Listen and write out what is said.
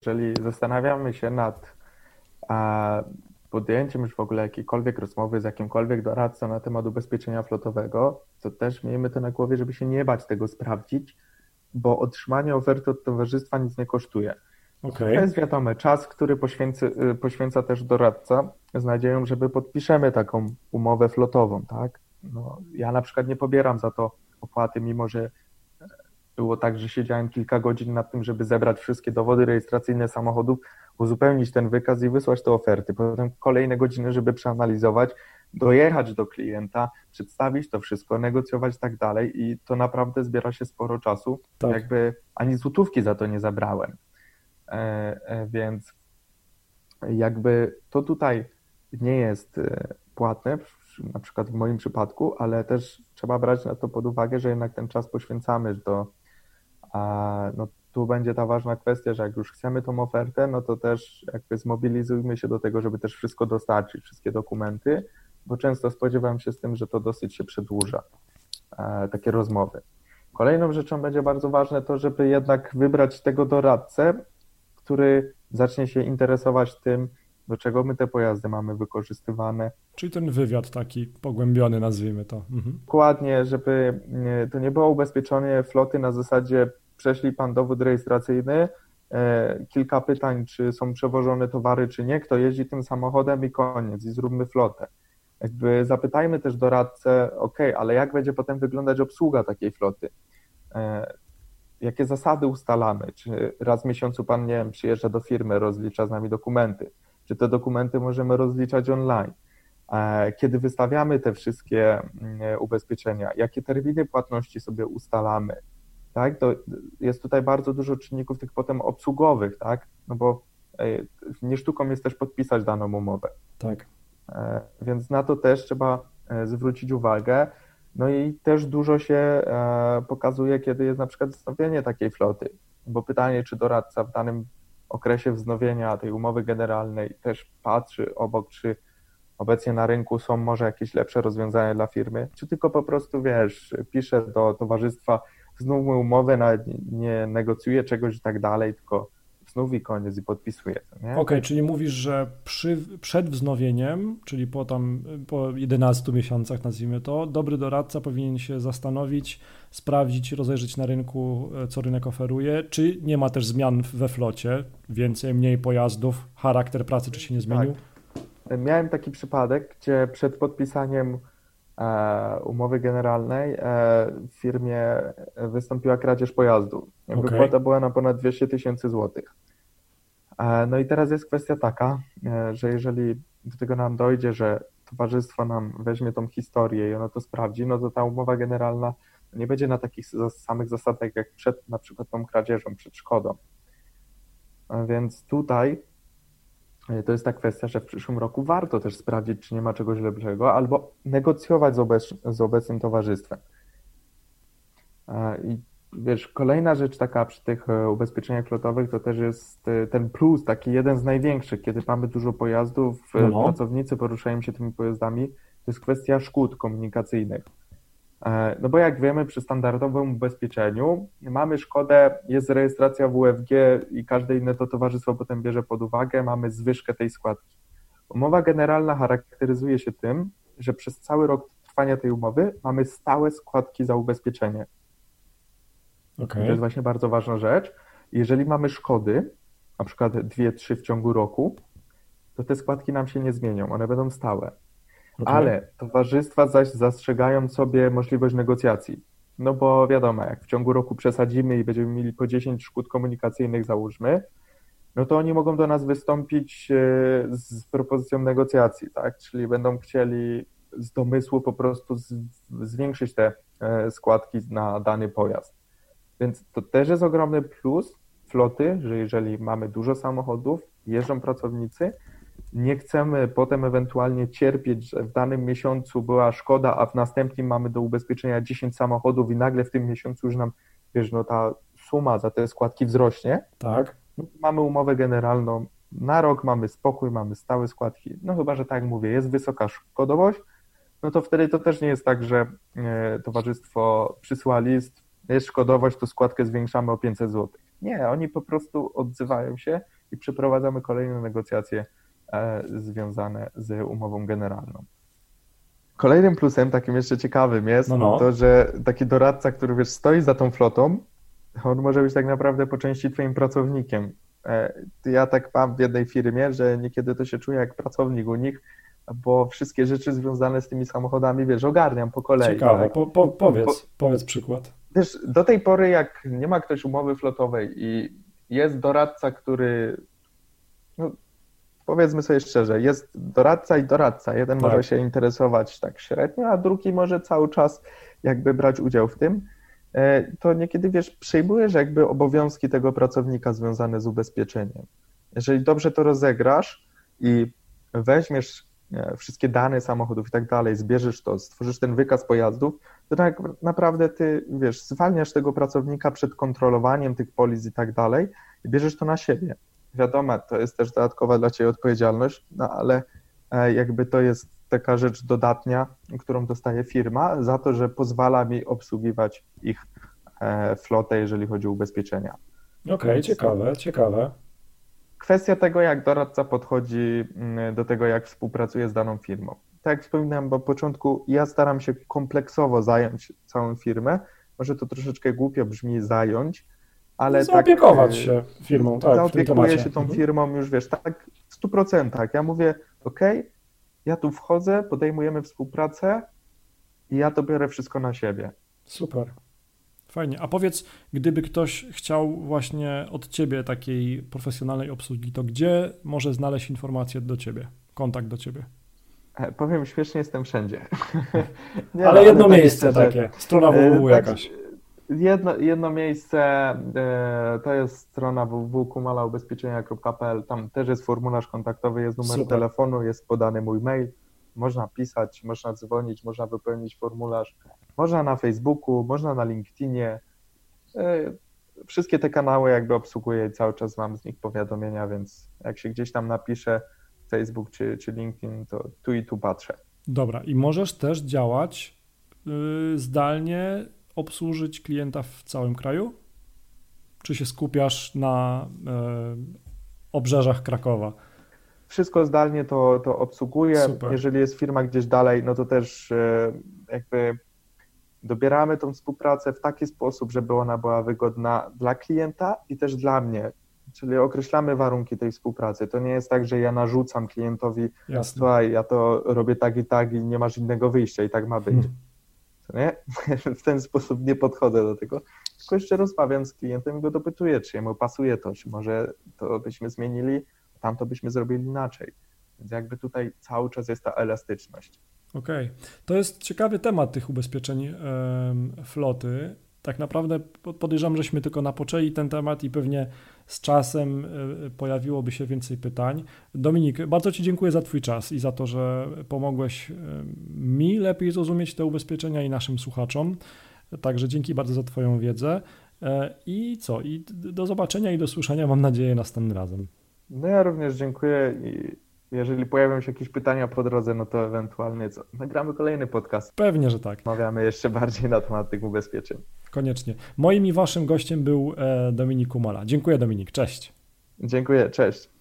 jeżeli zastanawiamy się nad a, podjęciem już w ogóle jakiejkolwiek rozmowy z jakimkolwiek doradcą na temat ubezpieczenia flotowego, to też miejmy to na głowie, żeby się nie bać tego sprawdzić, bo otrzymanie oferty od towarzystwa nic nie kosztuje. Okay. To jest wiadomo, czas, który poświęcy, y, poświęca też doradca z nadzieją, żeby podpiszemy taką umowę flotową, tak? No, ja na przykład nie pobieram za to opłaty, mimo że było tak, że siedziałem kilka godzin nad tym, żeby zebrać wszystkie dowody rejestracyjne samochodów, uzupełnić ten wykaz i wysłać te oferty. Potem kolejne godziny, żeby przeanalizować, dojechać do klienta, przedstawić to wszystko, negocjować i tak dalej i to naprawdę zbiera się sporo czasu. Tak. Jakby ani złotówki za to nie zabrałem. E, e, więc jakby to tutaj nie jest e, płatne, na przykład w moim przypadku, ale też trzeba brać na to pod uwagę, że jednak ten czas poświęcamy do a no, tu będzie ta ważna kwestia, że jak już chcemy tą ofertę, no to też jakby zmobilizujmy się do tego, żeby też wszystko dostarczyć, wszystkie dokumenty, bo często spodziewam się z tym, że to dosyć się przedłuża, e, takie rozmowy. Kolejną rzeczą będzie bardzo ważne to, żeby jednak wybrać tego doradcę, który zacznie się interesować tym, do czego my te pojazdy mamy wykorzystywane. Czyli ten wywiad taki pogłębiony, nazwijmy to. Mhm. Dokładnie, żeby to nie było ubezpieczenie floty na zasadzie prześlij pan dowód rejestracyjny, e, kilka pytań, czy są przewożone towary, czy nie, kto jeździ tym samochodem i koniec, i zróbmy flotę. Jakby zapytajmy też doradcę, ok, ale jak będzie potem wyglądać obsługa takiej floty? E, jakie zasady ustalamy? Czy raz w miesiącu pan, nie wiem, przyjeżdża do firmy, rozlicza z nami dokumenty? Czy te dokumenty możemy rozliczać online? E, kiedy wystawiamy te wszystkie mm, ubezpieczenia, jakie terminy płatności sobie ustalamy? Tak, to jest tutaj bardzo dużo czynników tych potem obsługowych, tak? No bo nie sztuką jest też podpisać daną umowę. Tak. E, więc na to też trzeba e, zwrócić uwagę. No i też dużo się pokazuje, kiedy jest na przykład wznowienie takiej floty, bo pytanie, czy doradca w danym okresie wznowienia tej umowy generalnej też patrzy obok, czy obecnie na rynku są może jakieś lepsze rozwiązania dla firmy, czy tylko po prostu, wiesz, pisze do towarzystwa, znówmy umowę, nawet nie negocjuje czegoś i tak dalej, tylko znów i koniec i podpisuje. Okej, okay, czyli mówisz, że przy, przed wznowieniem, czyli po tam po 11 miesiącach nazwijmy to, dobry doradca powinien się zastanowić, sprawdzić, rozejrzeć na rynku, e, co rynek oferuje, czy nie ma też zmian we flocie, więcej, mniej pojazdów, charakter pracy czy się nie zmienił? Tak. Miałem taki przypadek, gdzie przed podpisaniem e, umowy generalnej e, w firmie wystąpiła kradzież pojazdu. Okay. Wypłata była na ponad 200 tysięcy złotych. No i teraz jest kwestia taka, że jeżeli do tego nam dojdzie, że towarzystwo nam weźmie tą historię i ono to sprawdzi, no to ta umowa generalna nie będzie na takich samych zasadach jak przed na przykład tą kradzieżą, przed szkodą. Więc tutaj e, to jest ta kwestia, że w przyszłym roku warto też sprawdzić, czy nie ma czegoś lepszego, albo negocjować z, obec z obecnym towarzystwem. I wiesz, kolejna rzecz taka przy tych e, ubezpieczeniach flotowych to też jest e, ten plus, taki jeden z największych, kiedy mamy dużo pojazdów, no. pracownicy poruszają się tymi pojazdami, to jest kwestia szkód komunikacyjnych. E, no bo jak wiemy, przy standardowym ubezpieczeniu mamy szkodę, jest rejestracja WFG i każde inne to towarzystwo potem bierze pod uwagę, mamy zwyżkę tej składki. Umowa generalna charakteryzuje się tym, że przez cały rok trwania tej umowy mamy stałe składki za ubezpieczenie. Okay. To jest właśnie bardzo ważna rzecz. Jeżeli mamy szkody, na przykład dwie, trzy w ciągu roku, to te składki nam się nie zmienią, one będą stałe. Ale towarzystwa zaś zastrzegają sobie możliwość negocjacji. No bo wiadomo, jak w ciągu roku przesadzimy i będziemy mieli po 10 szkód komunikacyjnych, załóżmy, no to oni mogą do nas wystąpić e, z propozycją negocjacji, tak? Czyli będą chcieli z domysłu po prostu zwiększyć te e, składki na dany pojazd. Więc to też jest ogromny plus floty, że jeżeli mamy dużo samochodów, jeżdżą pracownicy, nie chcemy potem ewentualnie cierpieć, że w danym miesiącu była szkoda, a w następnym mamy do ubezpieczenia 10 samochodów i nagle w tym miesiącu już nam, wiesz, no ta suma za te składki wzrośnie. Tak. No, mamy umowę generalną, na rok mamy spokój, mamy stałe składki. No chyba, że tak jak mówię, jest wysoka szkodowość, no to wtedy to też nie jest tak, że e, towarzystwo przysła list, jest szkodowość, to składkę zwiększamy o 500 zł. Nie, oni po prostu odzywają się i przeprowadzamy kolejne negocjacje związane z umową generalną. Kolejnym plusem, takim jeszcze ciekawym jest no, no. to, że taki doradca, który wiesz, stoi za tą flotą, on może być tak naprawdę po części twoim pracownikiem. E, ja tak mam w jednej firmie, że niekiedy to się czuję jak pracownik u nich, bo wszystkie rzeczy związane z tymi samochodami, wiesz, ogarniam po kolei. Ciekawe, tak? po, po, powiedz, po, powiedz przykład. Wiesz, do tej pory jak nie ma ktoś umowy flotowej i jest doradca, który no, powiedzmy sobie szczerze, jest doradca i doradca. Jeden tak. może się interesować tak średnio, a drugi może cały czas jakby brać udział w tym. E, to niekiedy, wiesz, przejmujesz jakby obowiązki tego pracownika związane z ubezpieczeniem. Jeżeli dobrze to rozegrasz i weźmiesz e, wszystkie dane samochodów i tak dalej, zbierzesz to, stworzysz ten wykaz pojazdów, to tak naprawdę ty, wiesz, zwalniasz tego pracownika przed kontrolowaniem tych polis i tak dalej i bierzesz to na siebie wiadomo, to jest też dodatkowa dla Ciebie odpowiedzialność, no ale e, jakby to jest taka rzecz dodatnia, którą dostaje firma za to, że pozwala mi obsługiwać ich e, flotę, jeżeli chodzi o ubezpieczenia. Okej, okay, ciekawe, ciekawe. Kwestia tego, jak doradca podchodzi mm, do tego, jak współpracuje z daną firmą. Tak jak wspominałem, bo początku ja staram się kompleksowo zająć całą firmę. Może to troszeczkę głupio brzmi zająć, ale zaopiekować tak, się firmą, tak, zaopiekuję się tą mhm. firmą już, wiesz, tak w 100%. Ja mówię, ok, ja tu wchodzę, podejmujemy współpracę i ja to biorę wszystko na siebie. Super. Fajnie. A powiedz, gdyby ktoś chciał właśnie od ciebie takiej profesjonalnej obsługi, to gdzie może znaleźć informacje do ciebie, kontakt do ciebie? E, powiem, śmiesznie jestem wszędzie. Nie, ale jedno miejsce takie, strona www e, tak, jakaś. Jedno, jedno miejsce e, to jest strona www.kumalaubezpieczenia.pl. Tam też jest formularz kontaktowy, jest numer Super. telefonu, jest podany mój mail. Można pisać, można dzwonić, można wypełnić formularz. Można na Facebooku, można na LinkedInie. E, wszystkie te kanały jakby obsługuję i cały czas mam z nich powiadomienia, więc jak się gdzieś tam napisze Facebook czy, czy LinkedIn, to tu i tu patrzę. Dobra, i możesz też działać yy, zdalnie obsłużyć klienta w całym kraju? Czy się skupiasz na e, obrzeżach Krakowa? Wszystko zdalnie to, to obsługuję. Super. Jeżeli jest firma gdzieś dalej, no to też e, jakby dobieramy tą współpracę w taki sposób, żeby ona była wygodna dla klienta i też dla mnie. Czyli określamy warunki tej współpracy. To nie jest tak, że ja narzucam klientowi, Jasne. słuchaj, ja to robię tak i tak i nie masz innego wyjścia i tak ma być. Hmm nie? W ten sposób nie podchodzę do tego, tylko jeszcze rozmawiam z klientem i go dopytuję, czy jemu pasuje to, czy może to byśmy zmienili, tam to byśmy zrobili inaczej. Więc jakby tutaj cały czas jest ta elastyczność. Okej. Okay. To jest ciekawy temat tych ubezpieczeń floty. Tak naprawdę podejrzewam, żeśmy tylko napoczęli ten temat i pewnie z czasem e, pojawiłoby się więcej pytań. Dominik, bardzo Ci dziękuję za Twój czas i za to, że pomogłeś e, mi lepiej zrozumieć te ubezpieczenia i naszym słuchaczom. Także dzięki bardzo za Twoją wiedzę. E, I co? I do zobaczenia i do słyszenia, mam nadzieję, następnym razem. No ja również dziękuję i jeżeli pojawią się jakieś pytania po drodze, no to ewentualnie co? Nagramy kolejny podcast. Pewnie, że tak. Mawiamy jeszcze bardziej na temat tych ubezpieczeń. Koniecznie. Moim i waszym gościem był e, Dominik Umala. Dziękuję Dominik, cześć. Dziękuję, cześć.